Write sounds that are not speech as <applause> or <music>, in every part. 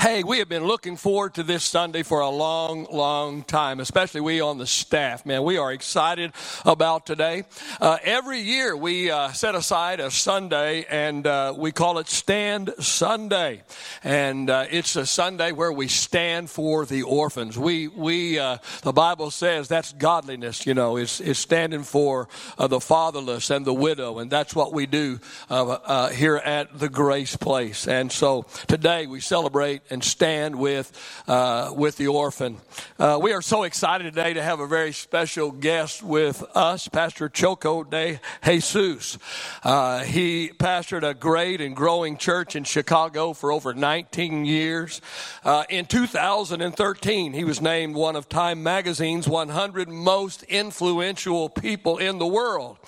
Hey, we have been looking forward to this Sunday for a long, long time, especially we on the staff. Man, we are excited about today. Uh, every year we uh, set aside a Sunday and uh, we call it Stand Sunday. And uh, it's a Sunday where we stand for the orphans. We, we uh, the Bible says that's godliness, you know, is, it's standing for uh, the fatherless and the widow. And that's what we do here at the Grace Place. And so today we celebrate and stand with, uh, with the orphan. Uh, we are so excited today to have a very special guest with us, Pastor Choco de Jesus. Uh, he pastored a great and growing church in Chicago for over 19 years. Uh, in 2013, he was named one of Time Magazine's 100 most influential people in the world,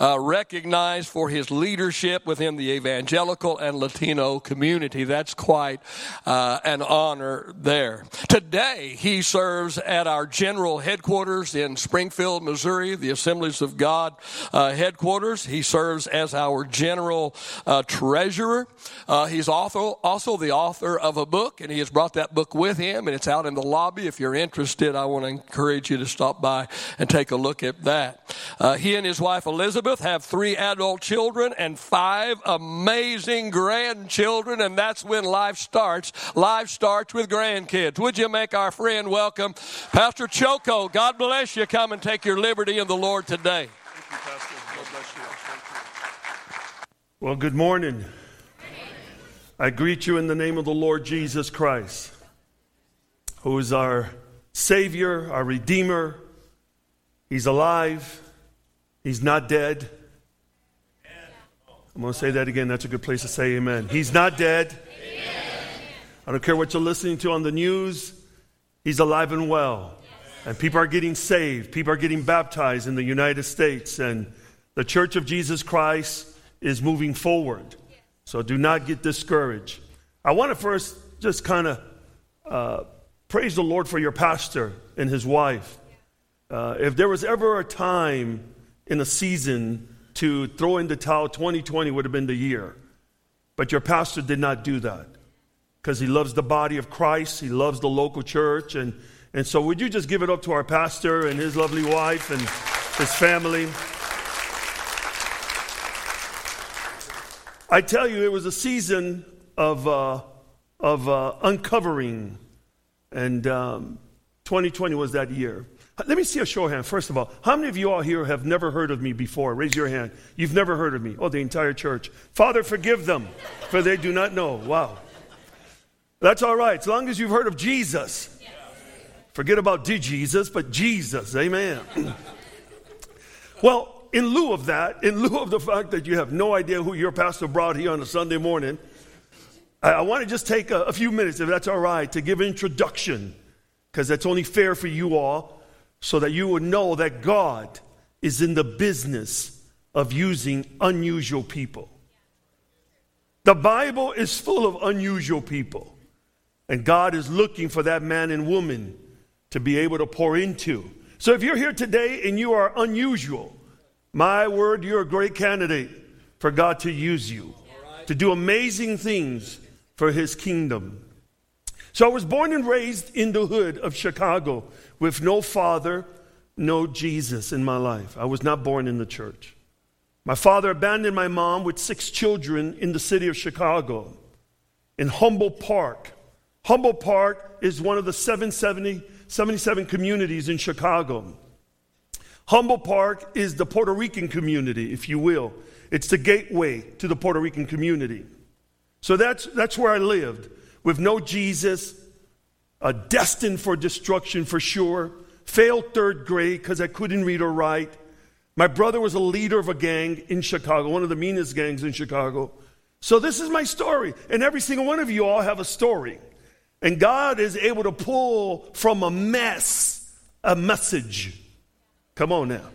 uh, recognized for his leadership within the evangelical and Latino community. That's quite uh, uh, an honor there. Today, he serves at our general headquarters in Springfield, Missouri, the Assemblies of God uh, headquarters. He serves as our general uh, treasurer. Uh, he's also, also the author of a book, and he has brought that book with him, and it's out in the lobby. If you're interested, I want to encourage you to stop by and take a look at that. Uh, he and his wife Elizabeth have three adult children and five amazing grandchildren, and that's when life starts Life starts with grandkids. Would you make our friend welcome Pastor Choco? God bless you. Come and take your liberty in the Lord today. Well, good morning. I greet you in the name of the Lord Jesus Christ, who is our Savior, our Redeemer. He's alive, He's not dead. I'm going to say that again. That's a good place to say amen. He's not dead. I don't care what you're listening to on the news, he's alive and well. And people are getting saved, people are getting baptized in the United States, and the Church of Jesus Christ is moving forward. So do not get discouraged. I want to first just kind of uh, praise the Lord for your pastor and his wife. Uh, if there was ever a time in a season to throw in the towel, 2020 would have been the year. But your pastor did not do that because he loves the body of Christ, he loves the local church. And, and so, would you just give it up to our pastor and his lovely wife and his family? I tell you, it was a season of, uh, of uh, uncovering, and um, 2020 was that year. Let me see a show of hands. First of all, how many of you all here have never heard of me before? Raise your hand. You've never heard of me. Oh, the entire church. Father, forgive them, for they do not know. Wow. That's all right, as long as you've heard of Jesus. Forget about De Jesus, but Jesus. Amen. <coughs> well, in lieu of that, in lieu of the fact that you have no idea who your pastor brought here on a Sunday morning, I, I want to just take a, a few minutes, if that's all right, to give an introduction, because that's only fair for you all, so that you would know that God is in the business of using unusual people. The Bible is full of unusual people. And God is looking for that man and woman to be able to pour into. So if you're here today and you are unusual, my word, you're a great candidate for God to use you to do amazing things for his kingdom. So I was born and raised in the hood of Chicago with no father, no Jesus in my life. I was not born in the church. My father abandoned my mom with six children in the city of Chicago in Humboldt Park. Humboldt Park is one of the 770, 77 communities in Chicago. Humboldt Park is the Puerto Rican community, if you will. It's the gateway to the Puerto Rican community. So that's, that's where I lived, with no Jesus, uh, destined for destruction for sure. Failed third grade because I couldn't read or write. My brother was a leader of a gang in Chicago, one of the meanest gangs in Chicago. So this is my story. And every single one of you all have a story. And God is able to pull from a mess a message. Come on now.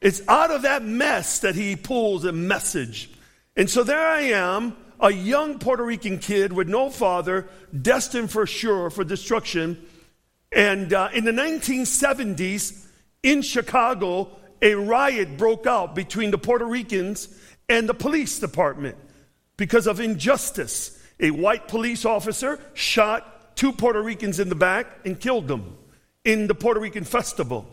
It's out of that mess that He pulls a message. And so there I am, a young Puerto Rican kid with no father, destined for sure for destruction. And uh, in the 1970s, in Chicago, a riot broke out between the Puerto Ricans and the police department because of injustice. A white police officer shot two Puerto Ricans in the back and killed them in the Puerto Rican festival.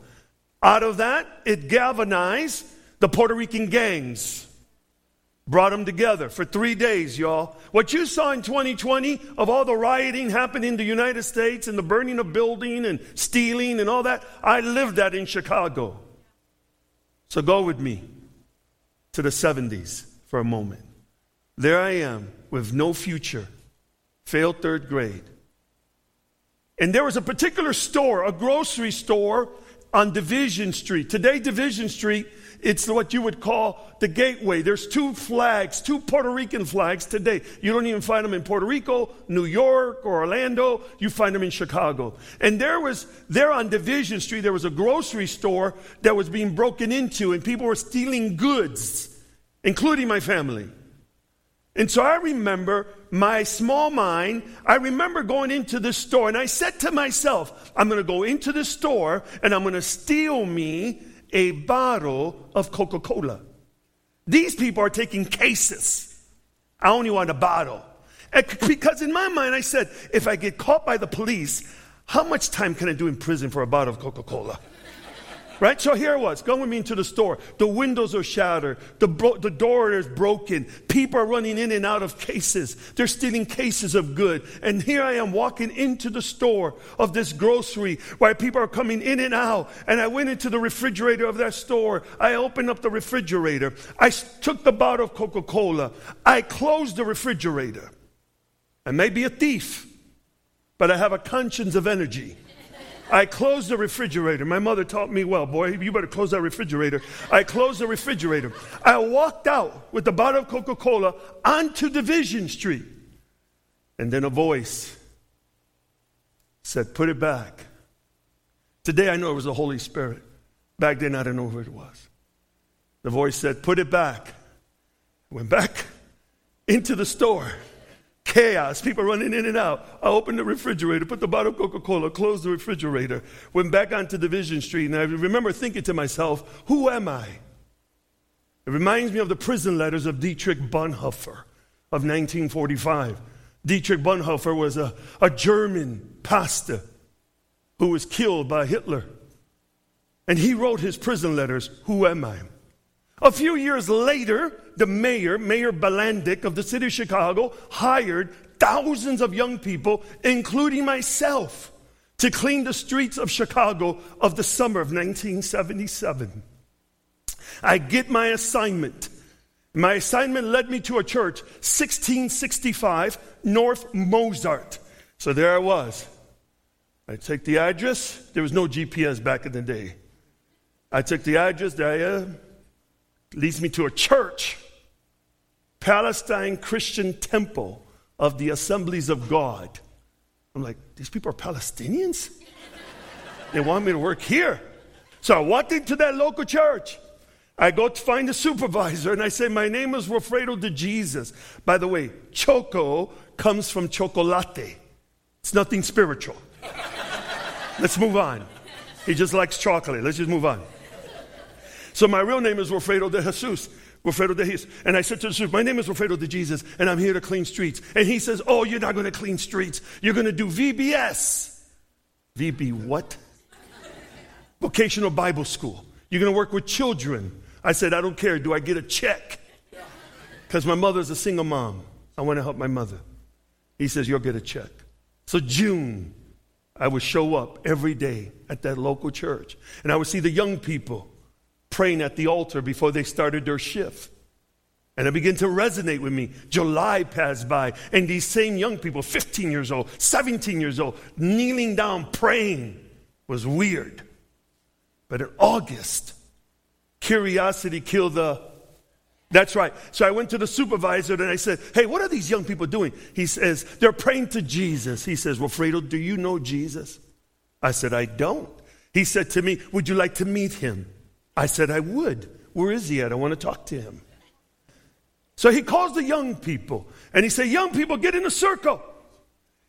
Out of that, it galvanized the Puerto Rican gangs. Brought them together for three days, y'all. What you saw in 2020 of all the rioting happening in the United States and the burning of building and stealing and all that, I lived that in Chicago. So go with me to the 70s for a moment. There I am with no future, failed third grade. And there was a particular store, a grocery store on Division Street. Today, Division Street, it's what you would call the gateway. There's two flags, two Puerto Rican flags today. You don't even find them in Puerto Rico, New York, or Orlando. You find them in Chicago. And there was, there on Division Street, there was a grocery store that was being broken into, and people were stealing goods, including my family. And so I remember my small mind, I remember going into the store and I said to myself, I'm going to go into the store and I'm going to steal me a bottle of Coca Cola. These people are taking cases. I only want a bottle. And because in my mind, I said, if I get caught by the police, how much time can I do in prison for a bottle of Coca Cola? Right? So here it was, going with me into the store. The windows are shattered. The, bro- the door is broken. People are running in and out of cases. They're stealing cases of good. And here I am walking into the store of this grocery where people are coming in and out. And I went into the refrigerator of that store. I opened up the refrigerator. I took the bottle of Coca Cola. I closed the refrigerator. I may be a thief, but I have a conscience of energy. I closed the refrigerator. My mother taught me well, boy, you better close that refrigerator. I closed the refrigerator. I walked out with the bottle of Coca Cola onto Division Street. And then a voice said, Put it back. Today I know it was the Holy Spirit. Back then I didn't know who it was. The voice said, Put it back. I went back into the store chaos, people running in and out. I opened the refrigerator, put the bottle of Coca Cola, closed the refrigerator, went back onto Division Street, and I remember thinking to myself, who am I? It reminds me of the prison letters of Dietrich Bonhoeffer of 1945. Dietrich Bonhoeffer was a, a German pastor who was killed by Hitler. And he wrote his prison letters, Who am I? A few years later, the mayor, Mayor Bilandic of the city of Chicago, hired thousands of young people, including myself, to clean the streets of Chicago of the summer of 1977. I get my assignment. My assignment led me to a church, 1665 North Mozart. So there I was. I take the address. There was no GPS back in the day. I took the address. There I am leads me to a church, Palestine Christian Temple of the Assemblies of God. I'm like, these people are Palestinians? they want me to work here. So I walked into that local church. I go to find the supervisor and I say, My name is Wilfredo de Jesus. By the way, choco comes from chocolate. It's nothing spiritual. Let's move on. He just likes chocolate. Let's just move on. So my real name is Wilfredo de Jesus. Wilfredo de Jesus. And I said to the Jesus, my name is Wilfredo de Jesus, and I'm here to clean streets. And he says, oh, you're not going to clean streets. You're going to do VBS. VB what? Vocational Bible School. You're going to work with children. I said, I don't care. Do I get a check? Because my mother's a single mom. I want to help my mother. He says, You'll get a check. So, June, I would show up every day at that local church. And I would see the young people praying at the altar before they started their shift. And it began to resonate with me. July passed by, and these same young people, 15 years old, 17 years old, kneeling down praying was weird. But in August, curiosity killed the. That's right. So I went to the supervisor and I said, Hey, what are these young people doing? He says, They're praying to Jesus. He says, Wilfredo, do you know Jesus? I said, I don't. He said to me, Would you like to meet him? I said, I would. Where is he at? I want to talk to him. So he calls the young people and he said, Young people, get in a circle.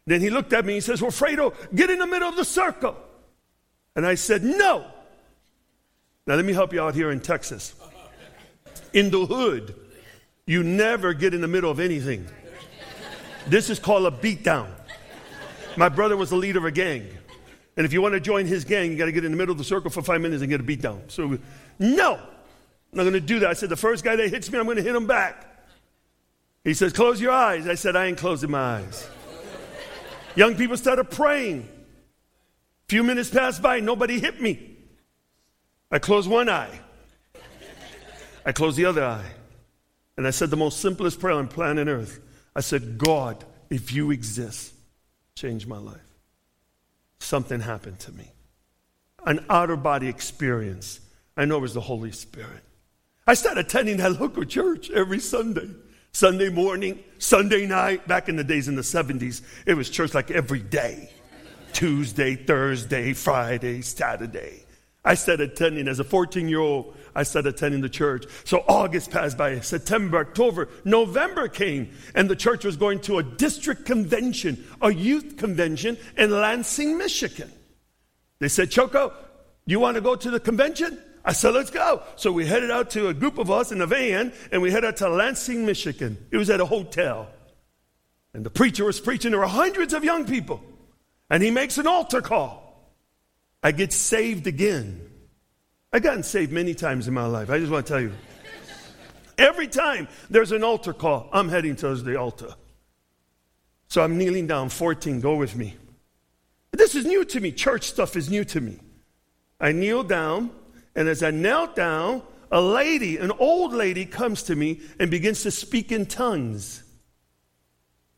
Then he looked at me and he says, Wilfredo, get in the middle of the circle. And I said, No. Now, let me help you out here in Texas. In the hood, you never get in the middle of anything. This is called a beatdown. My brother was the leader of a gang. And if you want to join his gang, you got to get in the middle of the circle for five minutes and get a beat down. So, no, I'm not going to do that. I said, the first guy that hits me, I'm going to hit him back. He says, close your eyes. I said, I ain't closing my eyes. Young people started praying. A few minutes passed by, nobody hit me. I closed one eye. I closed the other eye. And I said the most simplest prayer on planet Earth. I said, God, if you exist, change my life. Something happened to me. An outer body experience. I know it was the Holy Spirit. I started attending that local church every Sunday. Sunday morning, Sunday night, back in the days in the 70s, it was church like every day Tuesday, Thursday, Friday, Saturday. I started attending as a 14 year old. I started attending the church. So August passed by, September, October, November came, and the church was going to a district convention, a youth convention in Lansing, Michigan. They said, Choco, you want to go to the convention? I said, let's go. So we headed out to a group of us in a van, and we headed out to Lansing, Michigan. It was at a hotel. And the preacher was preaching. There were hundreds of young people. And he makes an altar call. I get saved again. I've gotten saved many times in my life. I just want to tell you. Every time there's an altar call, I'm heading towards the altar. So I'm kneeling down, 14, go with me. This is new to me. Church stuff is new to me. I kneel down, and as I knelt down, a lady, an old lady, comes to me and begins to speak in tongues.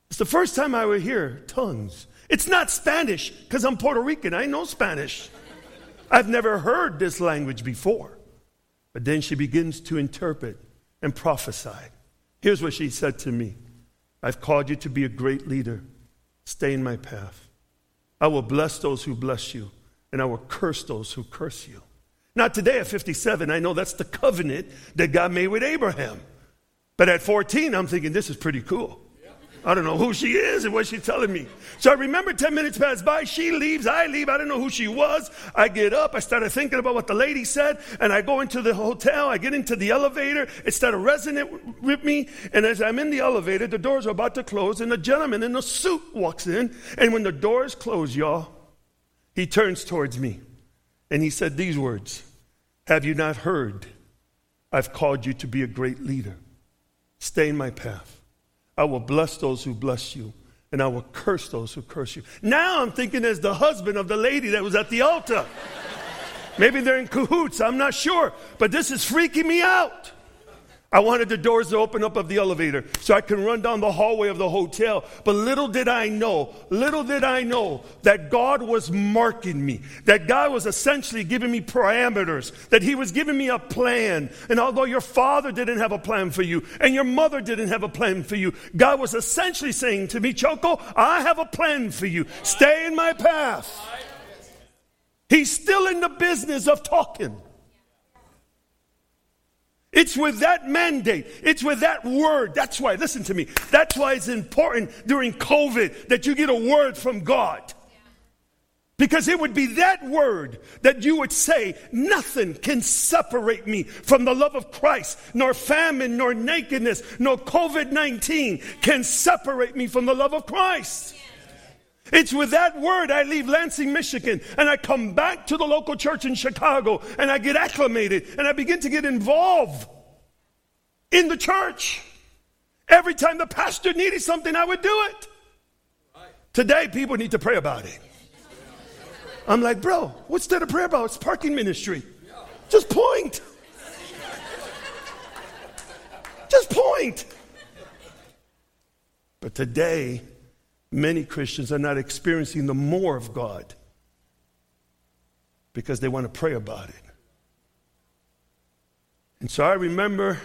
It's the first time I would hear tongues. It's not Spanish because I'm Puerto Rican. I know Spanish. I've never heard this language before. But then she begins to interpret and prophesy. Here's what she said to me I've called you to be a great leader. Stay in my path. I will bless those who bless you, and I will curse those who curse you. Not today at 57. I know that's the covenant that God made with Abraham. But at 14, I'm thinking this is pretty cool. I don't know who she is and what she's telling me. So I remember 10 minutes pass by. She leaves. I leave. I don't know who she was. I get up. I started thinking about what the lady said. And I go into the hotel. I get into the elevator. It started resonating with me. And as I'm in the elevator, the doors are about to close. And a gentleman in a suit walks in. And when the doors close, y'all, he turns towards me. And he said these words Have you not heard? I've called you to be a great leader. Stay in my path. I will bless those who bless you, and I will curse those who curse you. Now I'm thinking as the husband of the lady that was at the altar. Maybe they're in cahoots, I'm not sure, but this is freaking me out. I wanted the doors to open up of the elevator so I can run down the hallway of the hotel. But little did I know, little did I know that God was marking me, that God was essentially giving me parameters, that He was giving me a plan. And although your father didn't have a plan for you and your mother didn't have a plan for you, God was essentially saying to me, Choco, I have a plan for you. Stay in my path. He's still in the business of talking. It's with that mandate. It's with that word. That's why, listen to me. That's why it's important during COVID that you get a word from God. Because it would be that word that you would say, nothing can separate me from the love of Christ, nor famine, nor nakedness, nor COVID 19 can separate me from the love of Christ. It's with that word I leave Lansing, Michigan, and I come back to the local church in Chicago, and I get acclimated, and I begin to get involved in the church. Every time the pastor needed something, I would do it. Today, people need to pray about it. I'm like, bro, what's there to pray about? It's parking ministry. Just point. Just point. But today, many Christians are not experiencing the more of God because they want to pray about it. And so I remember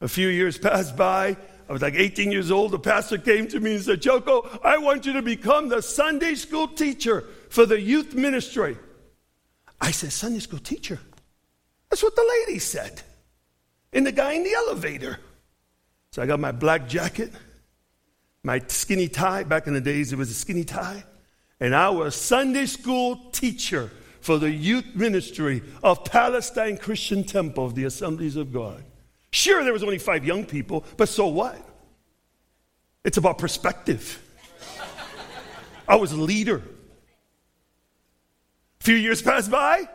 a few years passed by. I was like 18 years old. The pastor came to me and said, Choco, I want you to become the Sunday school teacher for the youth ministry. I said, Sunday school teacher? That's what the lady said. And the guy in the elevator. So I got my black jacket my skinny tie. Back in the days, it was a skinny tie. And I was Sunday school teacher for the youth ministry of Palestine Christian Temple of the Assemblies of God. Sure, there was only five young people, but so what? It's about perspective. I was a leader. A few years pass by.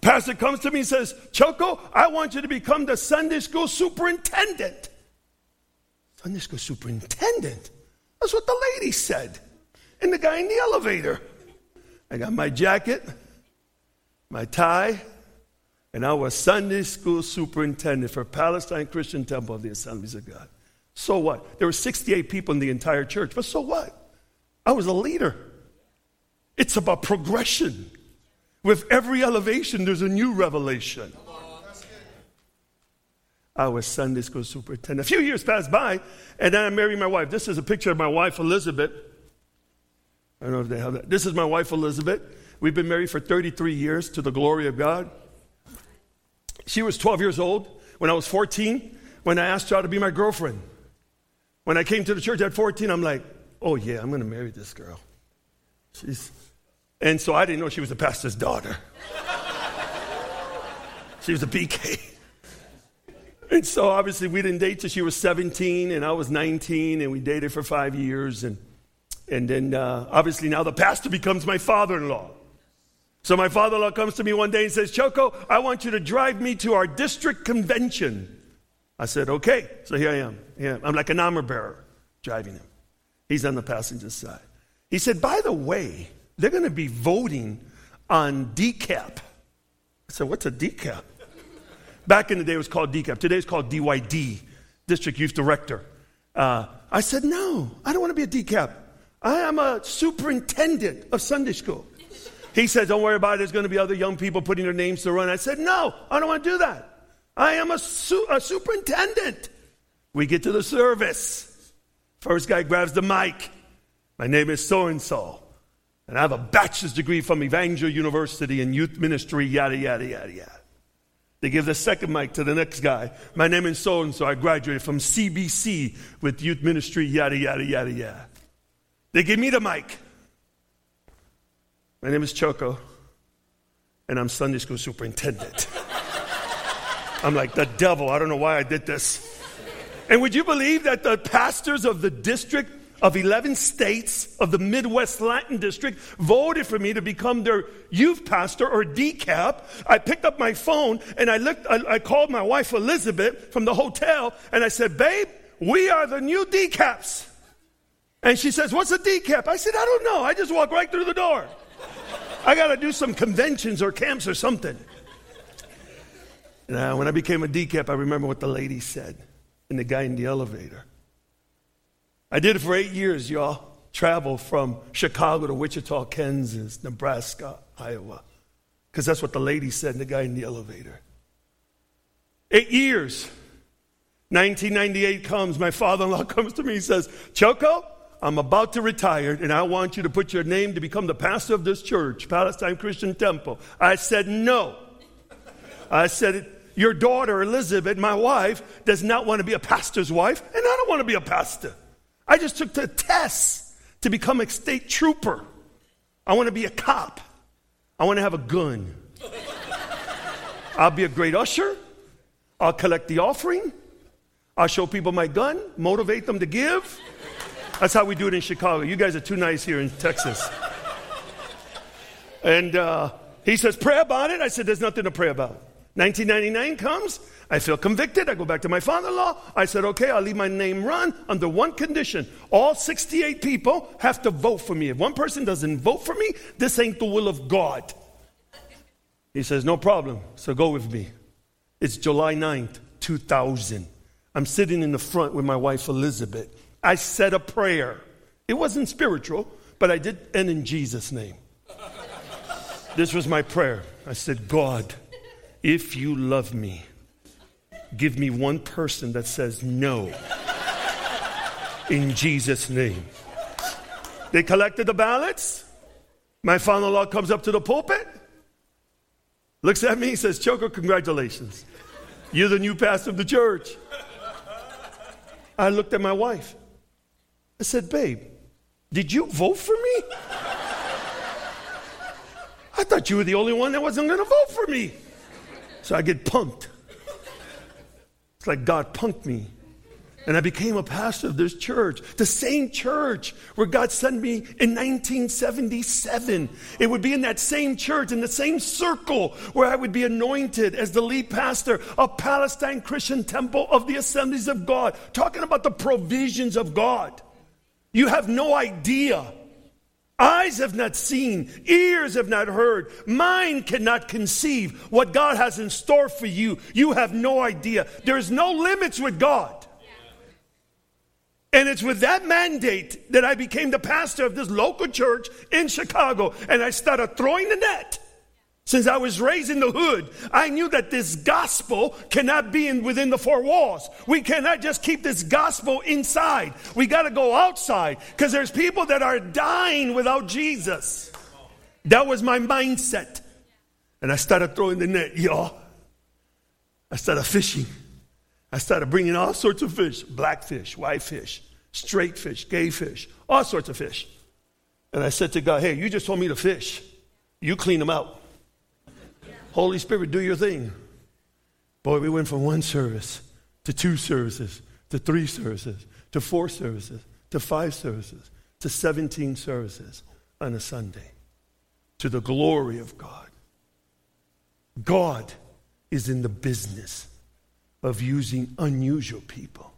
Pastor comes to me and says, Choco, I want you to become the Sunday school superintendent. Sunday school superintendent? That's what the lady said. And the guy in the elevator. I got my jacket, my tie, and I was Sunday school superintendent for Palestine Christian Temple of the Assemblies of God. So what? There were 68 people in the entire church, but so what? I was a leader. It's about progression. With every elevation, there's a new revelation. I was Sunday school superintendent. A few years passed by, and then I married my wife. This is a picture of my wife, Elizabeth. I don't know if they have that. This is my wife, Elizabeth. We've been married for 33 years to the glory of God. She was 12 years old when I was 14 when I asked her to be my girlfriend. When I came to the church at 14, I'm like, oh, yeah, I'm going to marry this girl. She's, and so I didn't know she was the pastor's daughter. <laughs> she was a PK. And so obviously we didn't date till she was 17 and I was 19 and we dated for five years. And, and then uh, obviously now the pastor becomes my father in law. So my father in law comes to me one day and says, Choco, I want you to drive me to our district convention. I said, okay. So here I am. Yeah, I'm like an armor bearer driving him. He's on the passenger side. He said, by the way, they're going to be voting on DCAP. I said, what's a DCAP? Back in the day, it was called DCAP. Today, it's called DYD, District Youth Director. Uh, I said, no, I don't want to be a DCAP. I am a superintendent of Sunday school. He said, don't worry about it. There's going to be other young people putting their names to run. I said, no, I don't want to do that. I am a, su- a superintendent. We get to the service. First guy grabs the mic. My name is so and so. And I have a bachelor's degree from Evangel University in youth ministry, yada, yada, yada, yada. They give the second mic to the next guy. My name is so and so. I graduated from CBC with youth ministry, yada, yada, yada, yada. They give me the mic. My name is Choco, and I'm Sunday school superintendent. I'm like, the devil, I don't know why I did this. And would you believe that the pastors of the district of 11 states of the Midwest Latin District voted for me to become their youth pastor or DCAP. I picked up my phone and I looked, I, I, called my wife Elizabeth from the hotel and I said, babe, we are the new DCAPs. And she says, what's a DCAP? I said, I don't know. I just walk right through the door. I got to do some conventions or camps or something. Now, when I became a DCAP, I remember what the lady said and the guy in the elevator. I did it for eight years, y'all. Travel from Chicago to Wichita, Kansas, Nebraska, Iowa. Because that's what the lady said and the guy in the elevator. Eight years. 1998 comes. My father in law <laughs> comes to me and says, Choco, I'm about to retire and I want you to put your name to become the pastor of this church, Palestine Christian Temple. I said, No. I said, Your daughter, Elizabeth, my wife, does not want to be a pastor's wife, and I don't want to be a pastor. I just took the test to become a state trooper. I want to be a cop. I want to have a gun. I'll be a great usher. I'll collect the offering. I'll show people my gun, motivate them to give. That's how we do it in Chicago. You guys are too nice here in Texas. And uh, he says, Pray about it. I said, There's nothing to pray about. 1999 comes. I feel convicted. I go back to my father in law. I said, okay, I'll leave my name run under one condition. All 68 people have to vote for me. If one person doesn't vote for me, this ain't the will of God. He says, no problem. So go with me. It's July 9th, 2000. I'm sitting in the front with my wife, Elizabeth. I said a prayer. It wasn't spiritual, but I did and in Jesus' name. this was my prayer. I said, God, if you love me, give me one person that says no in Jesus' name. They collected the ballots. My father in law comes up to the pulpit, looks at me, says, Choco, congratulations. You're the new pastor of the church. I looked at my wife. I said, Babe, did you vote for me? I thought you were the only one that wasn't going to vote for me. So I get punked. It's like God punked me. And I became a pastor of this church, the same church where God sent me in 1977. It would be in that same church, in the same circle, where I would be anointed as the lead pastor of Palestine Christian Temple of the Assemblies of God, talking about the provisions of God. You have no idea. Eyes have not seen, ears have not heard, mind cannot conceive what God has in store for you. You have no idea. There's no limits with God. And it's with that mandate that I became the pastor of this local church in Chicago. And I started throwing the net. Since I was raised in the hood, I knew that this gospel cannot be in, within the four walls. We cannot just keep this gospel inside. We got to go outside because there's people that are dying without Jesus. That was my mindset. And I started throwing the net, y'all. I started fishing. I started bringing all sorts of fish black fish, white fish, straight fish, gay fish, all sorts of fish. And I said to God, Hey, you just told me to fish. You clean them out. Holy Spirit, do your thing. Boy, we went from one service to two services to three services to four services to five services to 17 services on a Sunday to the glory of God. God is in the business of using unusual people.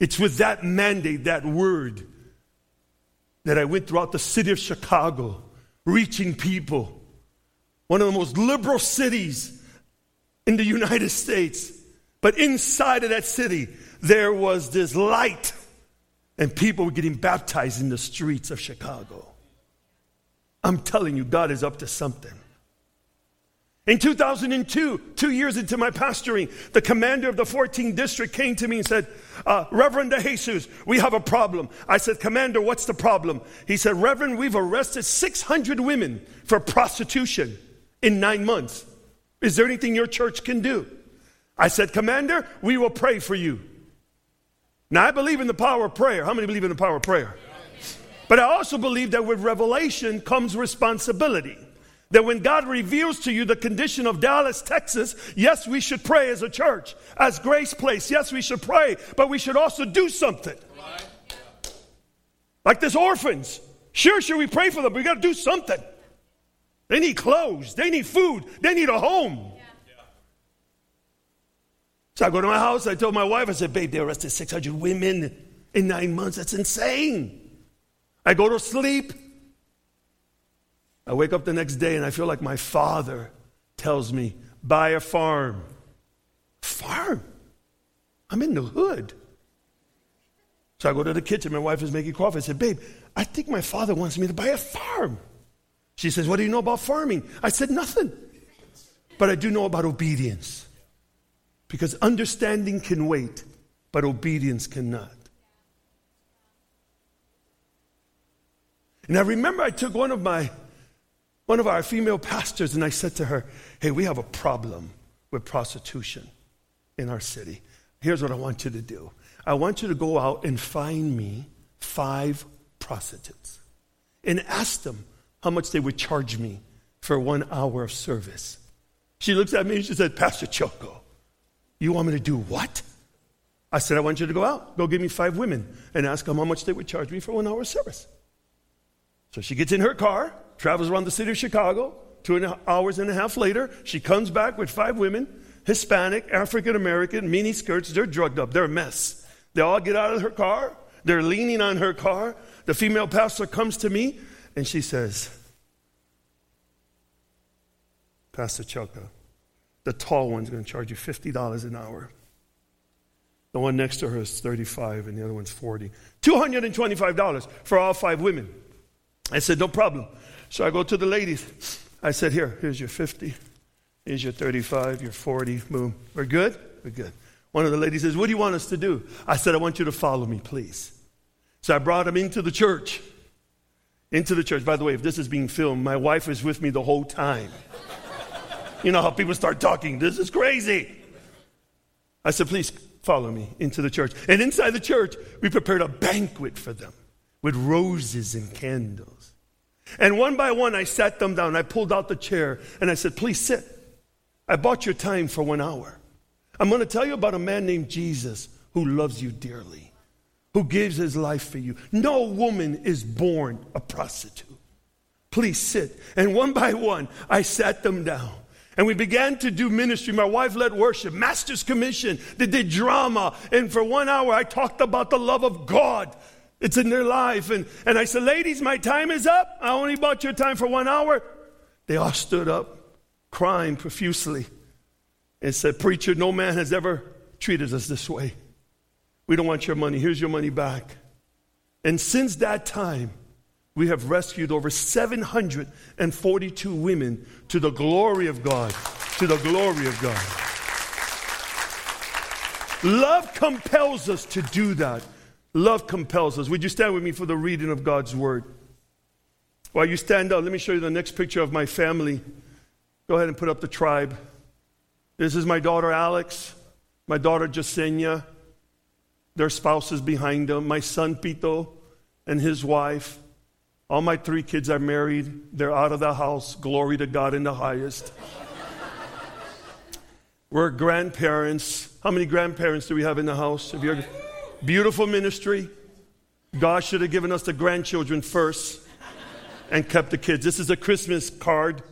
It's with that mandate, that word, that I went throughout the city of Chicago, reaching people. One of the most liberal cities in the United States. But inside of that city, there was this light, and people were getting baptized in the streets of Chicago. I'm telling you, God is up to something. In 2002, two years into my pastoring, the commander of the 14th district came to me and said, uh, Reverend De Jesus, we have a problem. I said, Commander, what's the problem? He said, Reverend, we've arrested 600 women for prostitution in nine months. Is there anything your church can do? I said, Commander, we will pray for you. Now, I believe in the power of prayer. How many believe in the power of prayer? But I also believe that with revelation comes responsibility. That when God reveals to you the condition of Dallas, Texas, yes, we should pray as a church. As Grace Place, yes, we should pray, but we should also do something. Like this orphans. Sure, sure, we pray for them, but we got to do something. They need clothes, they need food, they need a home. So I go to my house, I told my wife, I said, babe, they arrested 600 women in nine months. That's insane. I go to sleep. I wake up the next day and I feel like my father tells me, buy a farm. Farm? I'm in the hood. So I go to the kitchen. My wife is making coffee. I said, Babe, I think my father wants me to buy a farm. She says, What do you know about farming? I said, Nothing. But I do know about obedience. Because understanding can wait, but obedience cannot. And I remember I took one of my one of our female pastors, and I said to her, Hey, we have a problem with prostitution in our city. Here's what I want you to do I want you to go out and find me five prostitutes and ask them how much they would charge me for one hour of service. She looks at me and she said, Pastor Choco, you want me to do what? I said, I want you to go out, go give me five women and ask them how much they would charge me for one hour of service. So she gets in her car, travels around the city of Chicago. Two and a, hours and a half later, she comes back with five women, Hispanic, African American, mini skirts. They're drugged up. They're a mess. They all get out of her car. They're leaning on her car. The female pastor comes to me and she says, Pastor Choco, the tall one's going to charge you $50 an hour. The one next to her is 35 and the other one's 40. $225 for all five women. I said, no problem. So I go to the ladies. I said, here, here's your 50. Here's your 35, your 40. Boom. We're good? We're good. One of the ladies says, what do you want us to do? I said, I want you to follow me, please. So I brought him into the church. Into the church. By the way, if this is being filmed, my wife is with me the whole time. you know how people start talking, this is crazy. I said, please follow me into the church. And inside the church, we prepared a banquet for them with roses and candles. And one by one, I sat them down. I pulled out the chair and I said, Please sit. I bought your time for one hour. I'm going to tell you about a man named Jesus who loves you dearly, who gives his life for you. No woman is born a prostitute. Please sit. And one by one, I sat them down. And we began to do ministry. My wife led worship, Master's Commission. They did drama. And for one hour, I talked about the love of God. It's in their life. And, and I said, Ladies, my time is up. I only bought your time for one hour. They all stood up, crying profusely, and said, Preacher, no man has ever treated us this way. We don't want your money. Here's your money back. And since that time, we have rescued over 742 women to the glory of God. To the glory of God. Love compels us to do that. Love compels us. Would you stand with me for the reading of God's word? While you stand up, let me show you the next picture of my family. Go ahead and put up the tribe. This is my daughter Alex, my daughter Jasenia, their spouses behind them, my son Pito and his wife. All my three kids are married. They're out of the house. Glory to God in the highest. We're grandparents. How many grandparents do we have in the house? You? Beautiful ministry. God should have given us the grandchildren first and kept the kids. This is a Christmas card.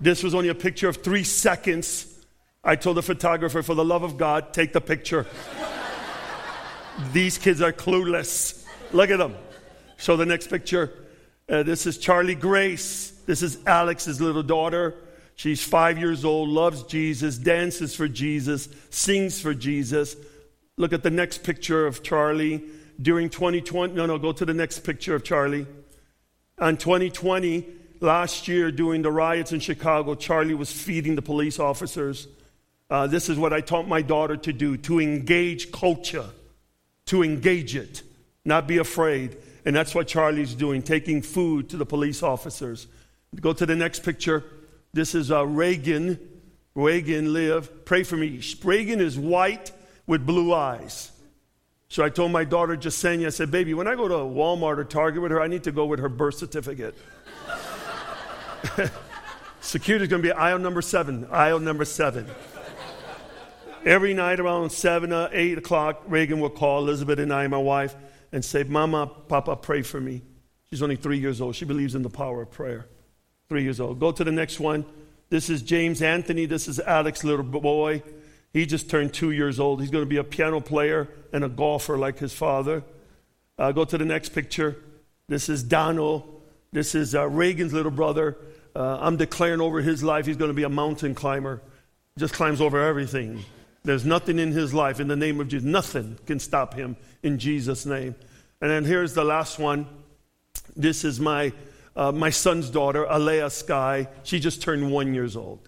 This was only a picture of three seconds. I told the photographer, for the love of God, take the picture. These kids are clueless. Look at them. Show the next picture. Uh, this is Charlie Grace. This is Alex's little daughter. She's five years old, loves Jesus, dances for Jesus, sings for Jesus. Look at the next picture of Charlie during 2020. No, no, go to the next picture of Charlie. On 2020, last year during the riots in Chicago, Charlie was feeding the police officers. Uh, this is what I taught my daughter to do to engage culture, to engage it, not be afraid. And that's what Charlie's doing, taking food to the police officers. Go to the next picture. This is uh, Reagan. Reagan live. Pray for me. Reagan is white with blue eyes. So I told my daughter Jasenia, I said, baby, when I go to Walmart or Target with her, I need to go with her birth certificate. <laughs> Security's gonna be aisle number seven, aisle number seven. Every night around seven or eight o'clock, Reagan would call Elizabeth and I, my wife, and say, Mama, Papa, pray for me. She's only three years old. She believes in the power of prayer. Three years old. Go to the next one. This is James Anthony. This is Alex, little boy. He just turned two years old. He's going to be a piano player and a golfer like his father. Uh, go to the next picture. This is Donald. This is uh, Reagan's little brother. Uh, I'm declaring over his life he's going to be a mountain climber. Just climbs over everything. There's nothing in his life in the name of Jesus. Nothing can stop him in Jesus' name. And then here's the last one. This is my, uh, my son's daughter, Alea Sky. She just turned one years old.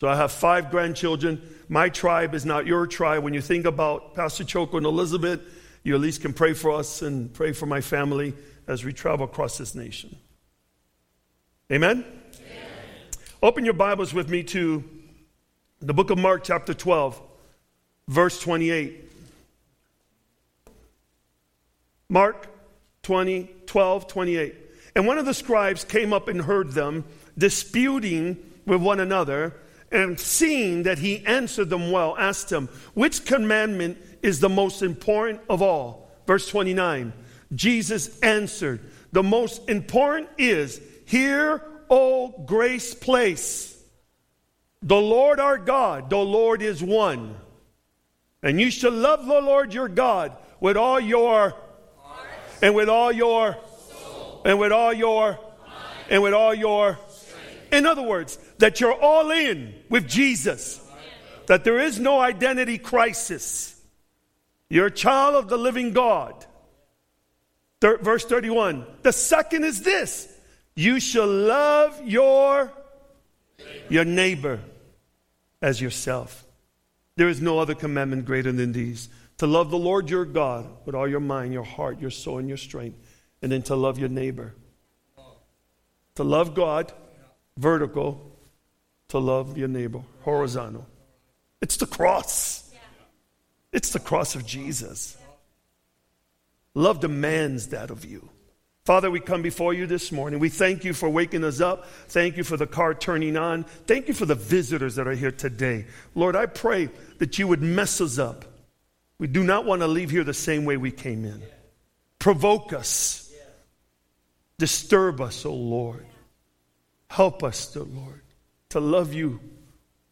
So I have five grandchildren. My tribe is not your tribe. When you think about Pastor Choco and Elizabeth, you at least can pray for us and pray for my family as we travel across this nation. Amen? Amen? Open your Bibles with me to the book of Mark, chapter 12, verse 28. Mark 20, 12, 28. And one of the scribes came up and heard them disputing with one another and seeing that he answered them well, asked him, Which commandment is the most important of all? Verse 29 Jesus answered, The most important is, Hear, O grace place. The Lord our God, the Lord is one. And you shall love the Lord your God with all your Heart. and with all your soul. and with all your mind. and with all your in other words, that you're all in with Jesus, that there is no identity crisis. You're a child of the living God. Third, verse 31. The second is this you shall love your, your neighbor as yourself. There is no other commandment greater than these to love the Lord your God with all your mind, your heart, your soul, and your strength, and then to love your neighbor. To love God vertical to love your neighbor, horizontal. It's the cross. It's the cross of Jesus. Love demands that of you. Father, we come before you this morning. We thank you for waking us up. Thank you for the car turning on. Thank you for the visitors that are here today. Lord, I pray that you would mess us up. We do not want to leave here the same way we came in. Provoke us. Disturb us, O oh Lord. Help us, dear Lord, to love you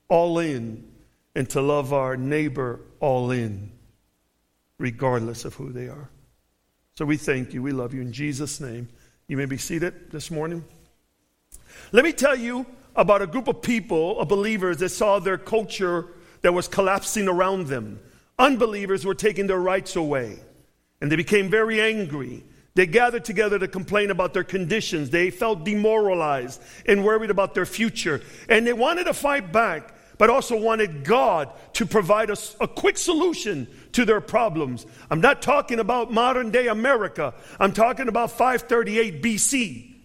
all in and to love our neighbor all in, regardless of who they are. So we thank you. We love you. In Jesus' name, you may be seated this morning. Let me tell you about a group of people, of believers, that saw their culture that was collapsing around them. Unbelievers were taking their rights away, and they became very angry. They gathered together to complain about their conditions. They felt demoralized and worried about their future. And they wanted to fight back, but also wanted God to provide us a, a quick solution to their problems. I'm not talking about modern day America, I'm talking about 538 BC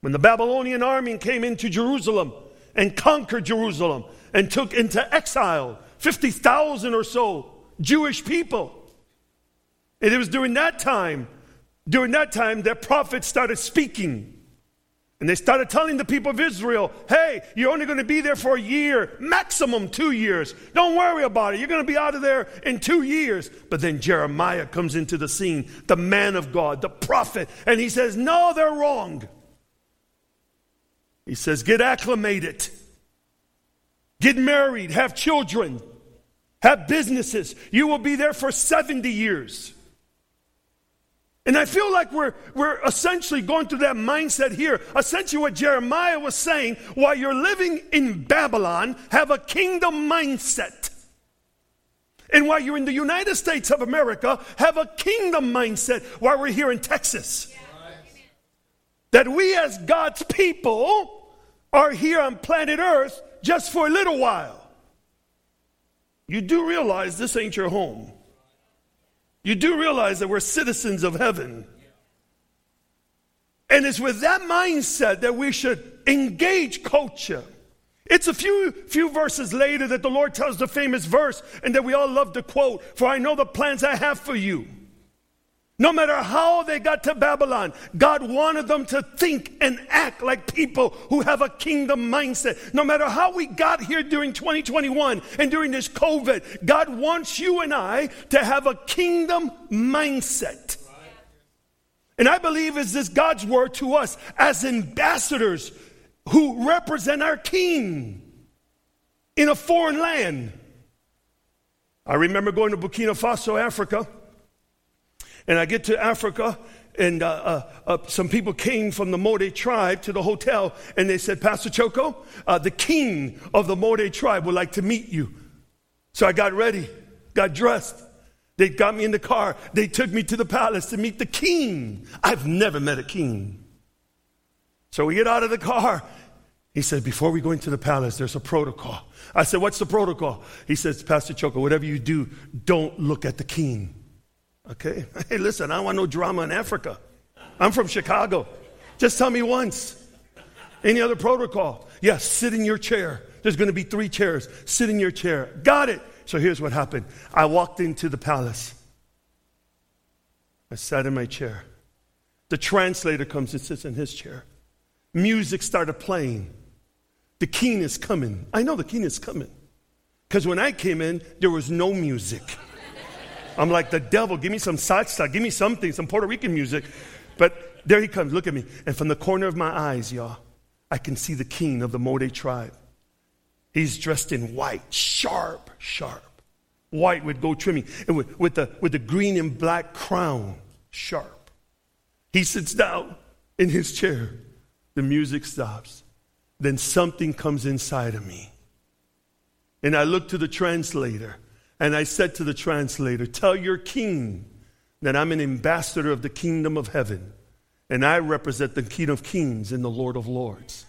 when the Babylonian army came into Jerusalem and conquered Jerusalem and took into exile 50,000 or so Jewish people. And it was during that time during that time, their prophets started speaking. And they started telling the people of Israel, hey, you're only going to be there for a year, maximum two years. Don't worry about it. You're going to be out of there in two years. But then Jeremiah comes into the scene, the man of God, the prophet, and he says, no, they're wrong. He says, get acclimated, get married, have children, have businesses. You will be there for 70 years. And I feel like we're, we're essentially going through that mindset here. Essentially, what Jeremiah was saying while you're living in Babylon, have a kingdom mindset. And while you're in the United States of America, have a kingdom mindset while we're here in Texas. That we, as God's people, are here on planet Earth just for a little while. You do realize this ain't your home. You do realize that we're citizens of heaven. And it's with that mindset that we should engage culture. It's a few, few verses later that the Lord tells the famous verse, and that we all love to quote For I know the plans I have for you no matter how they got to Babylon, God wanted them to think and act like people who have a kingdom mindset. No matter how we got here during 2021 and during this COVID, God wants you and I to have a kingdom mindset. And I believe is this God's word to us as ambassadors who represent our king in a foreign land. I remember going to Burkina Faso, Africa and I get to Africa, and uh, uh, uh, some people came from the Mode tribe to the hotel, and they said, Pastor Choco, uh, the king of the Mode tribe would like to meet you. So I got ready, got dressed. They got me in the car. They took me to the palace to meet the king. I've never met a king. So we get out of the car. He said, Before we go into the palace, there's a protocol. I said, What's the protocol? He says, Pastor Choco, whatever you do, don't look at the king. Okay? <laughs> Hey, listen, I don't want no drama in Africa. I'm from Chicago. Just tell me once. Any other protocol? Yes, sit in your chair. There's going to be three chairs. Sit in your chair. Got it. So here's what happened I walked into the palace. I sat in my chair. The translator comes and sits in his chair. Music started playing. The king is coming. I know the king is coming. Because when I came in, there was no music. I'm like, the devil, give me some salsa, give me something, some Puerto Rican music. But there he comes, look at me. And from the corner of my eyes, y'all, I can see the king of the Mode tribe. He's dressed in white, sharp, sharp. White with gold trimming, and with, with, the, with the green and black crown, sharp. He sits down in his chair. The music stops. Then something comes inside of me. And I look to the translator and I said to the translator, Tell your king that I'm an ambassador of the kingdom of heaven, and I represent the king of kings and the lord of lords.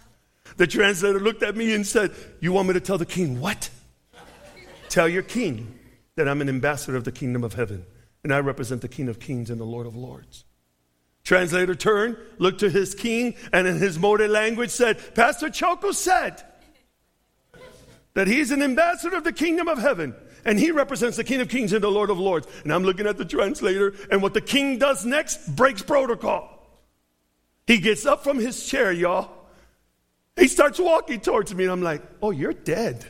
The translator looked at me and said, You want me to tell the king what? tell your king that I'm an ambassador of the kingdom of heaven, and I represent the king of kings and the lord of lords. Translator turned, looked to his king, and in his Mode language said, Pastor Choco said that he's an ambassador of the kingdom of heaven and he represents the King of Kings and the Lord of Lords. And I'm looking at the translator, and what the king does next breaks protocol. He gets up from his chair, y'all. He starts walking towards me, and I'm like, Oh, you're dead.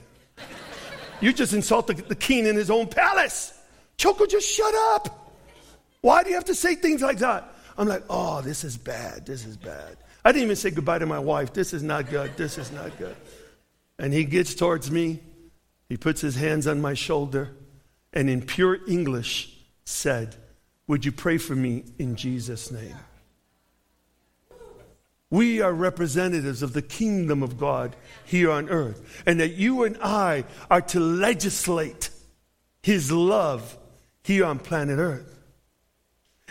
You just insulted the king in his own palace. Choco, just shut up. Why do you have to say things like that? I'm like, oh, this is bad. This is bad. I didn't even say goodbye to my wife. This is not good. This is not good. And he gets towards me. He puts his hands on my shoulder and in pure English said, Would you pray for me in Jesus' name? We are representatives of the kingdom of God here on earth, and that you and I are to legislate his love here on planet earth.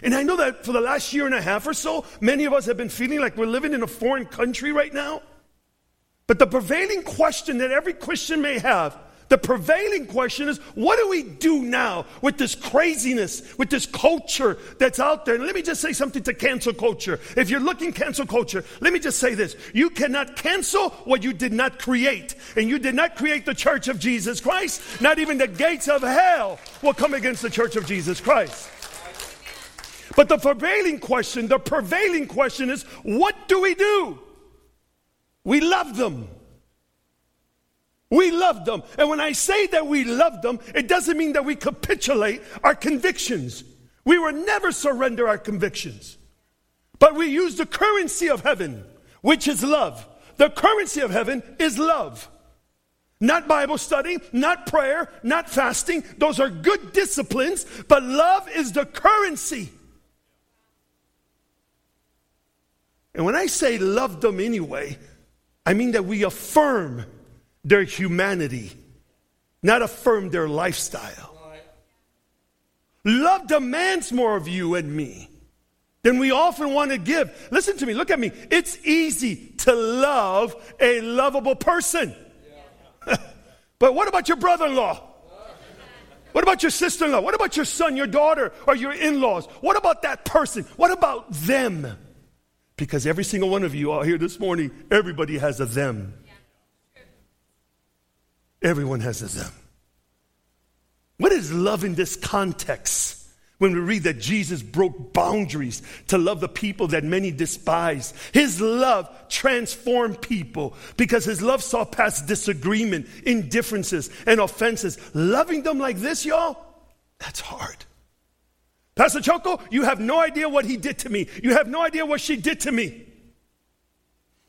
And I know that for the last year and a half or so, many of us have been feeling like we're living in a foreign country right now. But the prevailing question that every Christian may have the prevailing question is what do we do now with this craziness, with this culture that's out there? And let me just say something to cancel culture. If you're looking cancel culture, let me just say this. You cannot cancel what you did not create. And you did not create the church of Jesus Christ. Not even the gates of hell will come against the church of Jesus Christ. But the prevailing question, the prevailing question is what do we do? We love them. We love them. And when I say that we love them, it doesn't mean that we capitulate our convictions. We will never surrender our convictions. But we use the currency of heaven, which is love. The currency of heaven is love. Not Bible study, not prayer, not fasting. Those are good disciplines, but love is the currency. And when I say love them anyway, I mean that we affirm their humanity, not affirm their lifestyle. Love demands more of you and me than we often want to give. Listen to me, look at me. It's easy to love a lovable person. <laughs> but what about your brother in law? What about your sister in law? What about your son, your daughter, or your in laws? What about that person? What about them? Because every single one of you out here this morning, everybody has a them. Everyone has a them. What is love in this context? When we read that Jesus broke boundaries to love the people that many despise, his love transformed people because his love saw past disagreement, indifferences, and offenses. Loving them like this, y'all, that's hard. Pastor Choco, you have no idea what he did to me. You have no idea what she did to me.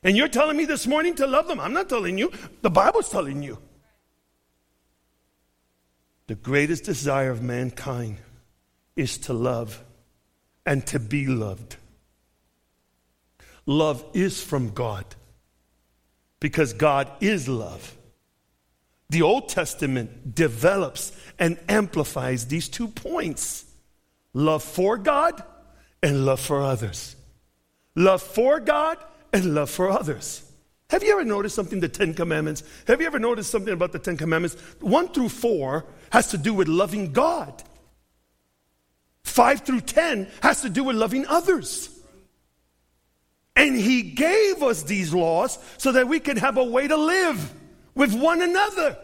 And you're telling me this morning to love them. I'm not telling you, the Bible's telling you. The greatest desire of mankind is to love and to be loved. Love is from God because God is love. The Old Testament develops and amplifies these two points love for God and love for others. Love for God and love for others. Have you ever noticed something, the Ten Commandments? Have you ever noticed something about the Ten Commandments? One through four has to do with loving God, five through ten has to do with loving others. And He gave us these laws so that we can have a way to live with one another.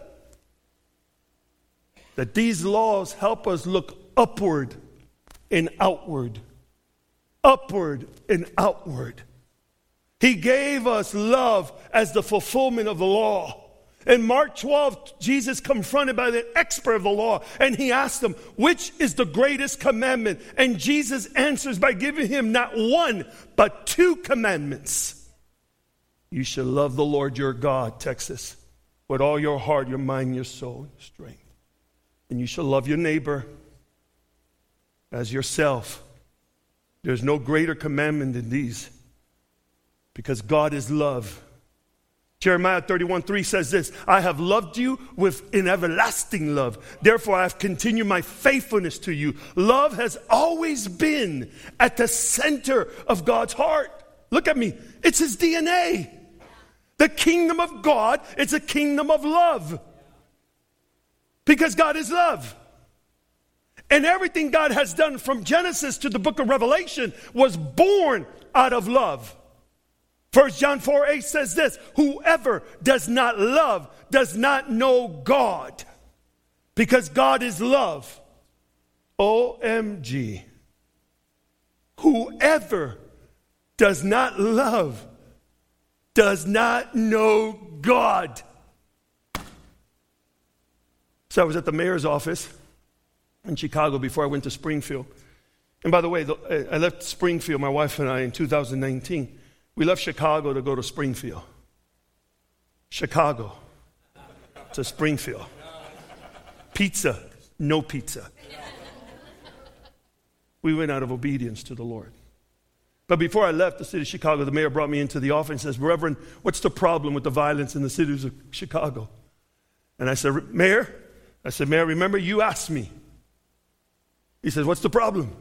That these laws help us look upward and outward. Upward and outward. He gave us love as the fulfillment of the law. In Mark 12, Jesus confronted by the expert of the law, and he asked him, Which is the greatest commandment? And Jesus answers by giving him not one, but two commandments. You shall love the Lord your God, Texas, with all your heart, your mind, your soul, your strength. And you shall love your neighbor as yourself. There's no greater commandment than these because God is love. Jeremiah 31 3 says this I have loved you with an everlasting love. Therefore, I have continued my faithfulness to you. Love has always been at the center of God's heart. Look at me, it's his DNA. The kingdom of God is a kingdom of love because God is love. And everything God has done from Genesis to the book of Revelation was born out of love. First John 4 8 says this Whoever does not love does not know God, because God is love. OMG. Whoever does not love does not know God. So I was at the mayor's office in Chicago before I went to Springfield. And by the way, I left Springfield, my wife and I, in 2019. We left Chicago to go to Springfield. Chicago to Springfield. Pizza, no pizza. We went out of obedience to the Lord. But before I left the city of Chicago, the mayor brought me into the office and says, Reverend, what's the problem with the violence in the cities of Chicago? And I said, Mayor, I said, Mayor, remember you asked me. He says, What's the problem?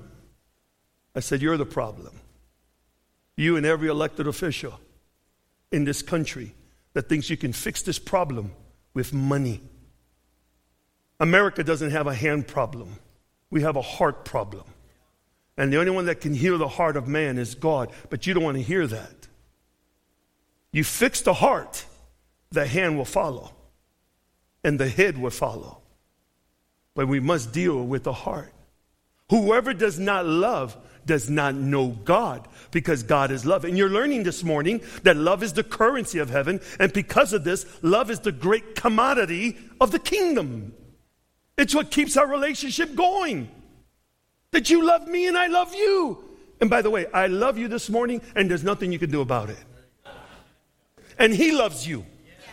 I said, You're the problem. You and every elected official in this country that thinks you can fix this problem with money. America doesn't have a hand problem, we have a heart problem. And the only one that can heal the heart of man is God, but you don't want to hear that. You fix the heart, the hand will follow, and the head will follow. But we must deal with the heart. Whoever does not love does not know God because God is love. And you're learning this morning that love is the currency of heaven. And because of this, love is the great commodity of the kingdom. It's what keeps our relationship going. That you love me and I love you. And by the way, I love you this morning and there's nothing you can do about it. And he loves you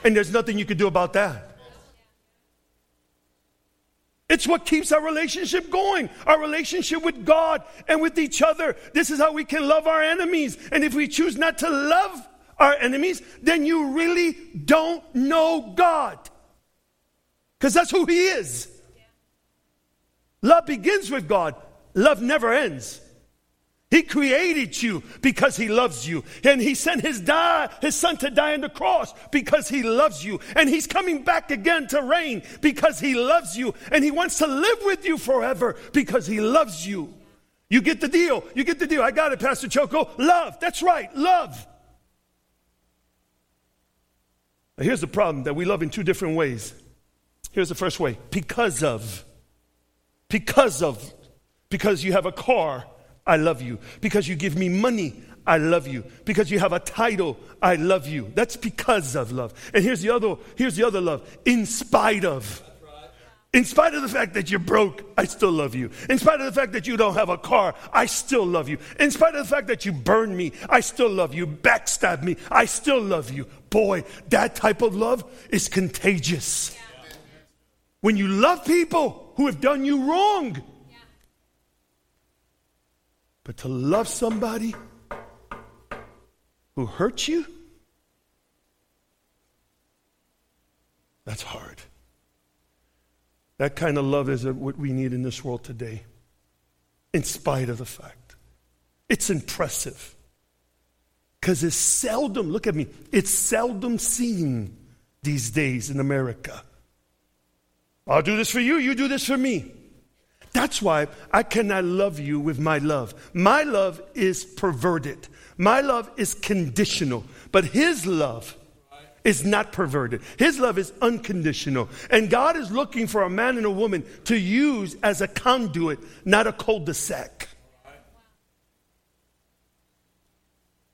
and there's nothing you can do about that. It's what keeps our relationship going, our relationship with God and with each other. This is how we can love our enemies. And if we choose not to love our enemies, then you really don't know God. Because that's who He is. Love begins with God, love never ends. He created you because he loves you. And he sent his, die, his son to die on the cross because he loves you. And he's coming back again to reign because he loves you. And he wants to live with you forever because he loves you. You get the deal. You get the deal. I got it, Pastor Choco. Love. That's right. Love. Now here's the problem that we love in two different ways. Here's the first way because of. Because of. Because you have a car I love you. Because you give me money, I love you. Because you have a title, I love you. That's because of love. And here's the other, here's the other love. In spite of. In spite of the fact that you're broke, I still love you. In spite of the fact that you don't have a car, I still love you. In spite of the fact that you burned me, I still love you. Backstab me, I still love you. Boy, that type of love is contagious. When you love people who have done you wrong, but to love somebody who hurts you, that's hard. That kind of love is what we need in this world today, in spite of the fact. It's impressive. Because it's seldom, look at me, it's seldom seen these days in America. I'll do this for you, you do this for me. That's why I cannot love you with my love. My love is perverted. My love is conditional. But His love is not perverted. His love is unconditional. And God is looking for a man and a woman to use as a conduit, not a cul de sac.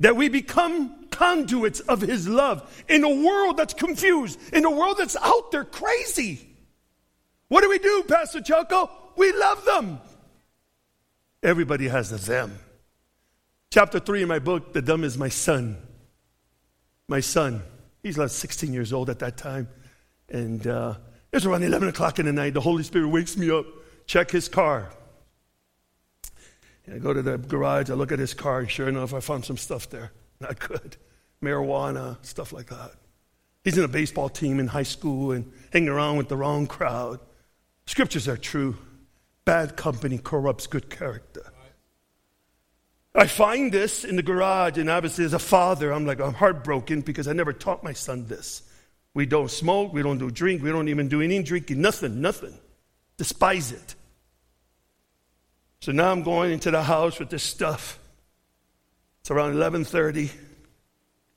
That we become conduits of His love in a world that's confused, in a world that's out there crazy. What do we do, Pastor Choco? We love them. Everybody has a them. Chapter three in my book, the them is my son. My son. He's like 16 years old at that time. And uh, it's around 11 o'clock in the night. The Holy Spirit wakes me up, check his car. And I go to the garage, I look at his car, and sure enough, I found some stuff there. Not good. Marijuana, stuff like that. He's in a baseball team in high school and hanging around with the wrong crowd. Scriptures are true. Bad company corrupts good character. I find this in the garage, and obviously, as a father, I'm like, I'm heartbroken because I never taught my son this. We don't smoke, we don't do drink, we don't even do any drinking, nothing, nothing. Despise it. So now I'm going into the house with this stuff. It's around 11:30.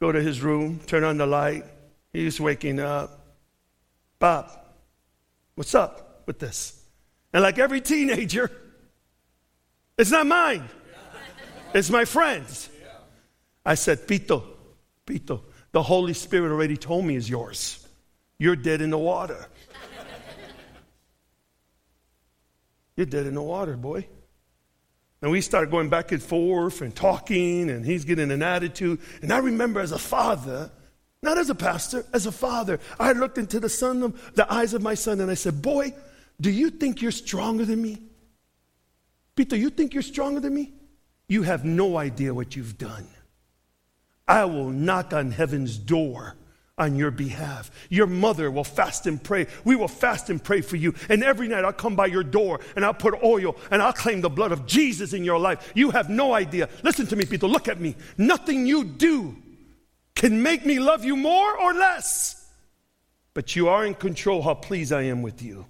Go to his room, turn on the light. He's waking up. Bob, what's up with this? And like every teenager, it's not mine, it's my friend's. I said, Pito, Pito, the Holy Spirit already told me is yours. You're dead in the water. You're dead in the water, boy. And we started going back and forth and talking, and he's getting an attitude. And I remember as a father, not as a pastor, as a father, I looked into the son, of the eyes of my son, and I said, Boy, do you think you're stronger than me? Peter, you think you're stronger than me? You have no idea what you've done. I will knock on heaven's door on your behalf. Your mother will fast and pray. We will fast and pray for you. And every night I'll come by your door and I'll put oil and I'll claim the blood of Jesus in your life. You have no idea. Listen to me, Peter. Look at me. Nothing you do can make me love you more or less. But you are in control how pleased I am with you.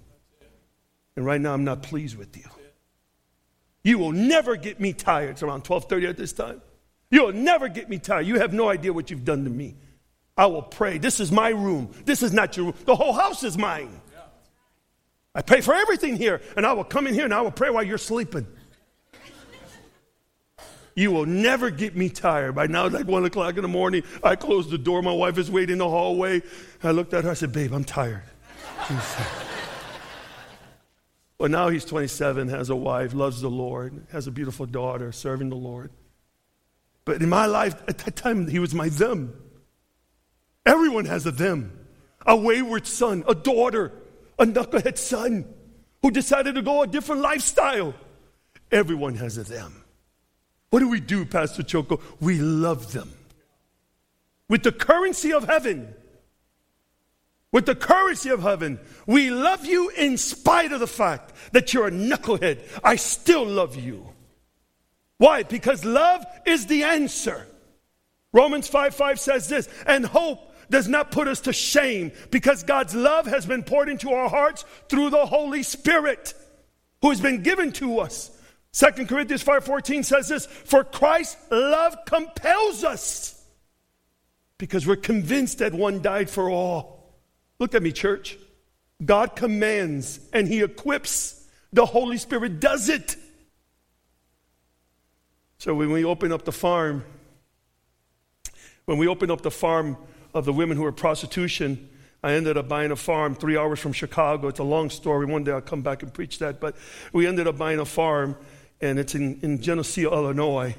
And right now I'm not pleased with you. You will never get me tired. It's around 12:30 at this time. You'll never get me tired. You have no idea what you've done to me. I will pray. This is my room. This is not your room. The whole house is mine. I pay for everything here, and I will come in here and I will pray while you're sleeping. You will never get me tired. By now, it's like one o'clock in the morning. I close the door. My wife is waiting in the hallway. I looked at her. I said, Babe, I'm tired. Well, now he's 27, has a wife, loves the Lord, has a beautiful daughter, serving the Lord. But in my life, at that time, he was my them. Everyone has a them. A wayward son, a daughter, a knucklehead son who decided to go a different lifestyle. Everyone has a them. What do we do, Pastor Choco? We love them. With the currency of heaven, with the currency of heaven, we love you in spite of the fact that you're a knucklehead. I still love you. Why? Because love is the answer. Romans 5 5 says this, and hope does not put us to shame because God's love has been poured into our hearts through the Holy Spirit who has been given to us. 2 Corinthians 5:14 says this, "For Christ's love compels us because we're convinced that one died for all." Look at me, church. God commands and he equips. The Holy Spirit does it. So when we open up the farm, when we open up the farm of the women who were prostitution. I ended up buying a farm three hours from Chicago. It's a long story. One day I'll come back and preach that. But we ended up buying a farm, and it's in, in Geneseo, Illinois.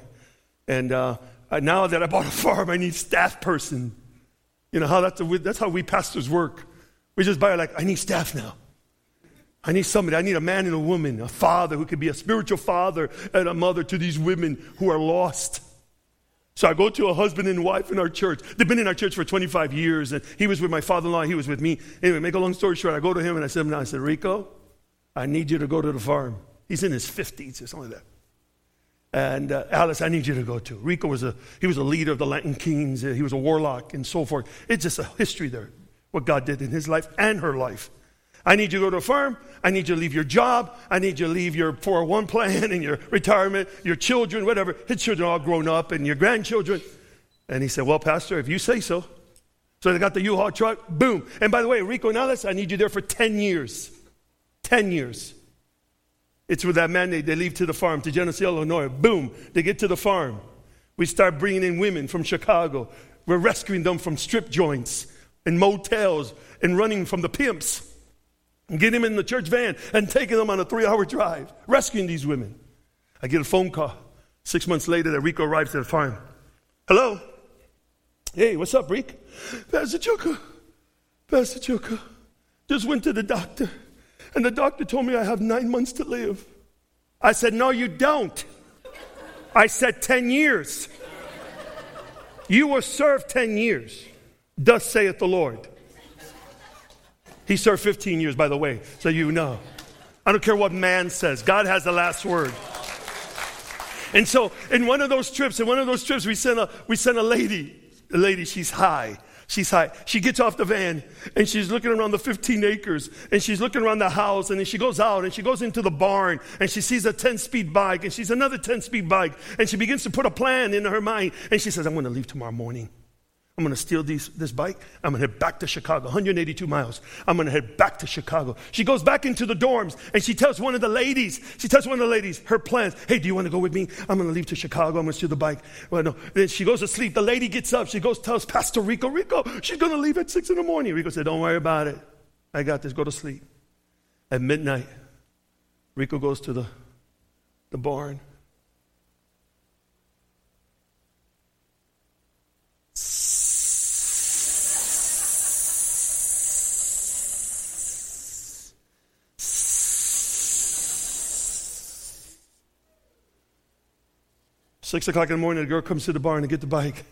And uh, now that I bought a farm, I need staff person. You know how that's, that's how we pastors work. We just buy like, I need staff now. I need somebody. I need a man and a woman, a father who could be a spiritual father and a mother to these women who are lost. So I go to a husband and wife in our church. They've been in our church for 25 years, and he was with my father-in-law. He was with me. Anyway, make a long story short, I go to him and I said, I said, Rico, I need you to go to the farm. He's in his 50s or something like that. And uh, Alice, I need you to go to. Rico was a he was a leader of the Latin Kings. He was a warlock and so forth. It's just a history there, what God did in his life and her life. I need you to go to a farm. I need you to leave your job. I need you to leave your 401 plan and your retirement, your children, whatever. His children are all grown up and your grandchildren. And he said, Well, Pastor, if you say so. So they got the U-Haul truck, boom. And by the way, Rico Nales, I need you there for 10 years. 10 years. It's with that mandate. They leave to the farm, to Geneseo, Illinois. Boom. They get to the farm. We start bringing in women from Chicago. We're rescuing them from strip joints and motels and running from the pimps and getting them in the church van and taking them on a three hour drive, rescuing these women. I get a phone call six months later that Rico arrives at the farm. Hello? Hey, what's up, Rick? Pastor Choco, Pastor Choco, just went to the doctor, and the doctor told me I have nine months to live. I said, No, you don't. I said 10 years. You will serve 10 years. Thus saith the Lord. He served 15 years, by the way, so you know. I don't care what man says, God has the last word. And so, in one of those trips, in one of those trips, we sent a, we sent a lady. A lady, she's high. She's high. She gets off the van and she's looking around the 15 acres and she's looking around the house and then she goes out and she goes into the barn and she sees a 10 speed bike and she's another 10 speed bike and she begins to put a plan in her mind and she says, I'm going to leave tomorrow morning. I'm going to steal these, this bike. I'm going to head back to Chicago, 182 miles. I'm going to head back to Chicago. She goes back into the dorms and she tells one of the ladies, she tells one of the ladies her plans. Hey, do you want to go with me? I'm going to leave to Chicago. I'm going to steal the bike. Well, no. Then she goes to sleep. The lady gets up. She goes, tells Pastor Rico, Rico, she's going to leave at six in the morning. Rico said, Don't worry about it. I got this. Go to sleep. At midnight, Rico goes to the, the barn. Six o'clock in the morning, the girl comes to the barn to get the bike.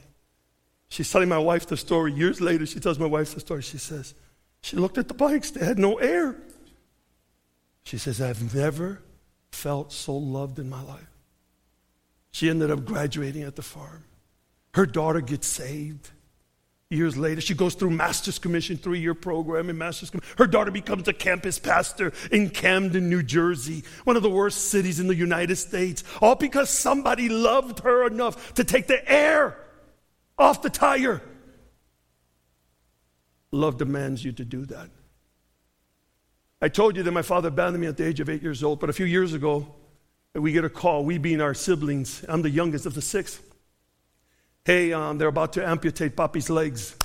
She's telling my wife the story. Years later, she tells my wife the story. She says, She looked at the bikes, they had no air. She says, I've never felt so loved in my life. She ended up graduating at the farm. Her daughter gets saved. Years later, she goes through Master's Commission, three year program in Master's Commission. Her daughter becomes a campus pastor in Camden, New Jersey, one of the worst cities in the United States, all because somebody loved her enough to take the air off the tire. Love demands you to do that. I told you that my father abandoned me at the age of eight years old, but a few years ago, we get a call, we being our siblings, I'm the youngest of the six. Hey, um, they're about to amputate Papi's legs.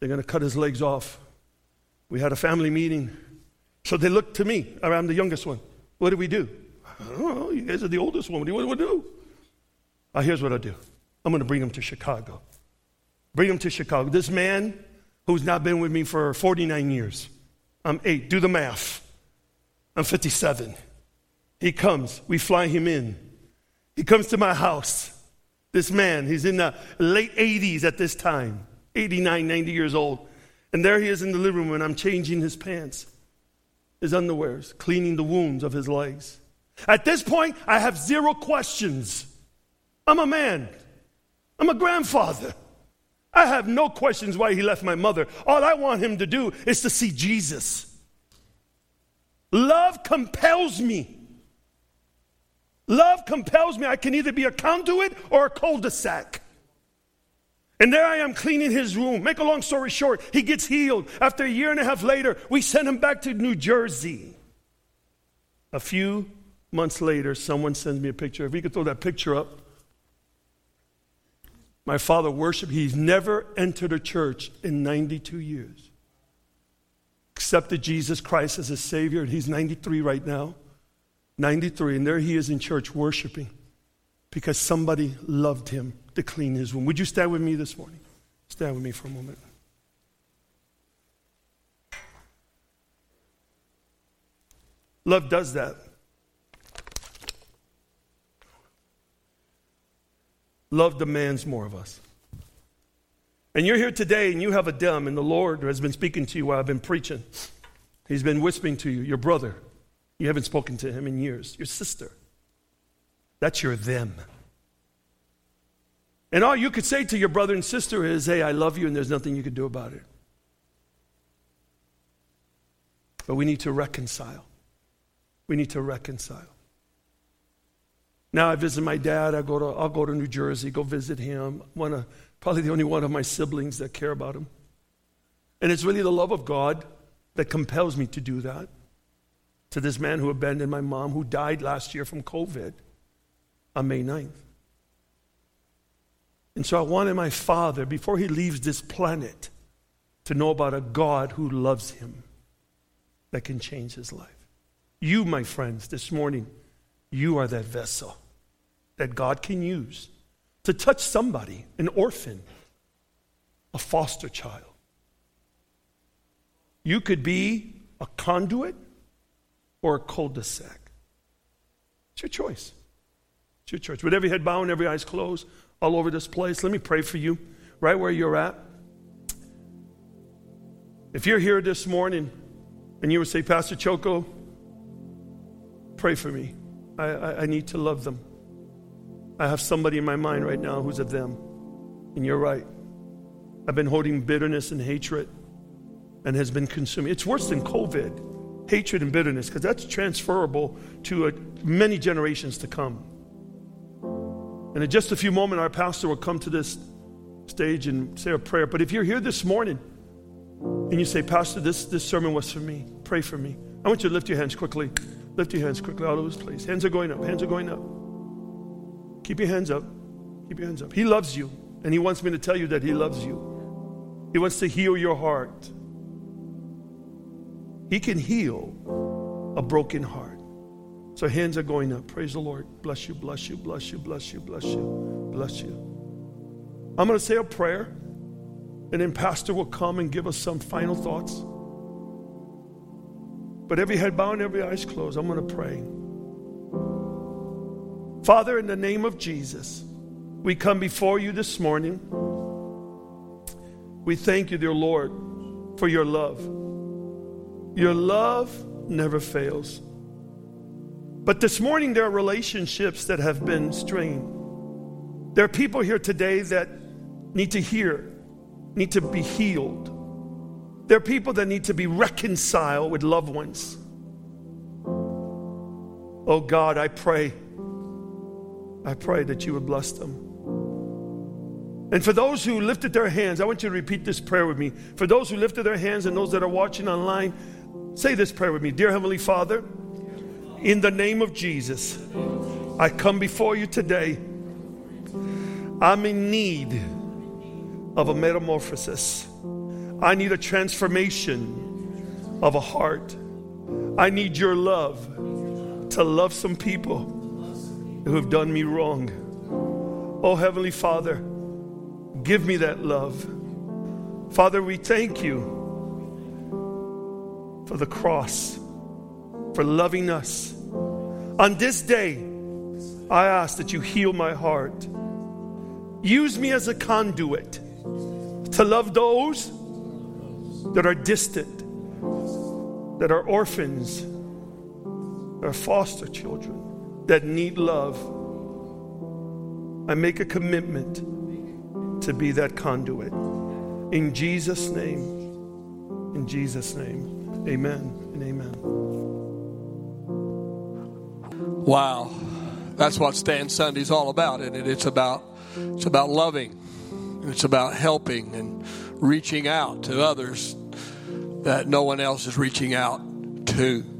They're going to cut his legs off. We had a family meeting. So they looked to me. I'm the youngest one. What do we do? I don't know. You guys are the oldest one. What do we do? Uh, here's what I do I'm going to bring him to Chicago. Bring him to Chicago. This man who's not been with me for 49 years. I'm eight. Do the math. I'm 57. He comes. We fly him in. He comes to my house. This man, he's in the late 80s at this time, 89, 90 years old. And there he is in the living room, and I'm changing his pants, his underwears, cleaning the wounds of his legs. At this point, I have zero questions. I'm a man, I'm a grandfather. I have no questions why he left my mother. All I want him to do is to see Jesus. Love compels me Love compels me. I can either be a conduit or a cul de sac. And there I am cleaning his room. Make a long story short, he gets healed. After a year and a half later, we send him back to New Jersey. A few months later, someone sends me a picture. If we could throw that picture up. My father worshiped, he's never entered a church in 92 years. Accepted Jesus Christ as his Savior, and he's 93 right now. 93, and there he is in church worshiping because somebody loved him to clean his room. Would you stand with me this morning? Stand with me for a moment. Love does that. Love demands more of us. And you're here today and you have a dumb, and the Lord has been speaking to you while I've been preaching. He's been whispering to you, your brother, you haven't spoken to him in years. Your sister. That's your them. And all you could say to your brother and sister is, hey, I love you, and there's nothing you can do about it. But we need to reconcile. We need to reconcile. Now I visit my dad. I go to, I'll go to New Jersey, go visit him. One of, probably the only one of my siblings that care about him. And it's really the love of God that compels me to do that to this man who abandoned my mom, who died last year from COVID on May 9th. And so I wanted my father, before he leaves this planet, to know about a God who loves him that can change his life. You, my friends, this morning, you are that vessel that God can use to touch somebody, an orphan, a foster child. You could be a conduit or a cul-de-sac. It's your choice. It's your choice. With every head bowed and every eyes closed, all over this place, let me pray for you right where you're at. If you're here this morning and you would say, Pastor Choco, pray for me. I, I, I need to love them. I have somebody in my mind right now who's of them. And you're right. I've been holding bitterness and hatred and has been consuming. It's worse than COVID hatred and bitterness because that's transferable to a, many generations to come. And in just a few moments, our pastor will come to this stage and say a prayer. But if you're here this morning and you say, Pastor, this, this sermon was for me, pray for me. I want you to lift your hands quickly. Lift your hands quickly all over this place. Hands are going up. Hands are going up. Keep your hands up. Keep your hands up. He loves you, and He wants me to tell you that He loves you. He wants to heal your heart. He can heal a broken heart. So hands are going up. Praise the Lord. Bless you, bless you, bless you, bless you, bless you, bless you. I'm going to say a prayer, and then Pastor will come and give us some final thoughts. But every head bowed and every eyes closed, I'm going to pray. Father, in the name of Jesus, we come before you this morning. We thank you, dear Lord, for your love. Your love never fails. But this morning, there are relationships that have been strained. There are people here today that need to hear, need to be healed. There are people that need to be reconciled with loved ones. Oh God, I pray, I pray that you would bless them. And for those who lifted their hands, I want you to repeat this prayer with me. For those who lifted their hands and those that are watching online, say this prayer with me. Dear Heavenly Father, in the name of Jesus, I come before you today. I'm in need of a metamorphosis. I need a transformation of a heart. I need your love to love some people who have done me wrong. Oh, Heavenly Father, give me that love. Father, we thank you for the cross, for loving us. On this day, I ask that you heal my heart. Use me as a conduit to love those that are distant, that are orphans, that are foster children, that need love. I make a commitment to be that conduit. In Jesus' name, in Jesus' name, amen and amen. Wow. That's what Stand Sunday's all about, and it? It's about it's about loving. And it's about helping and reaching out to others that no one else is reaching out to.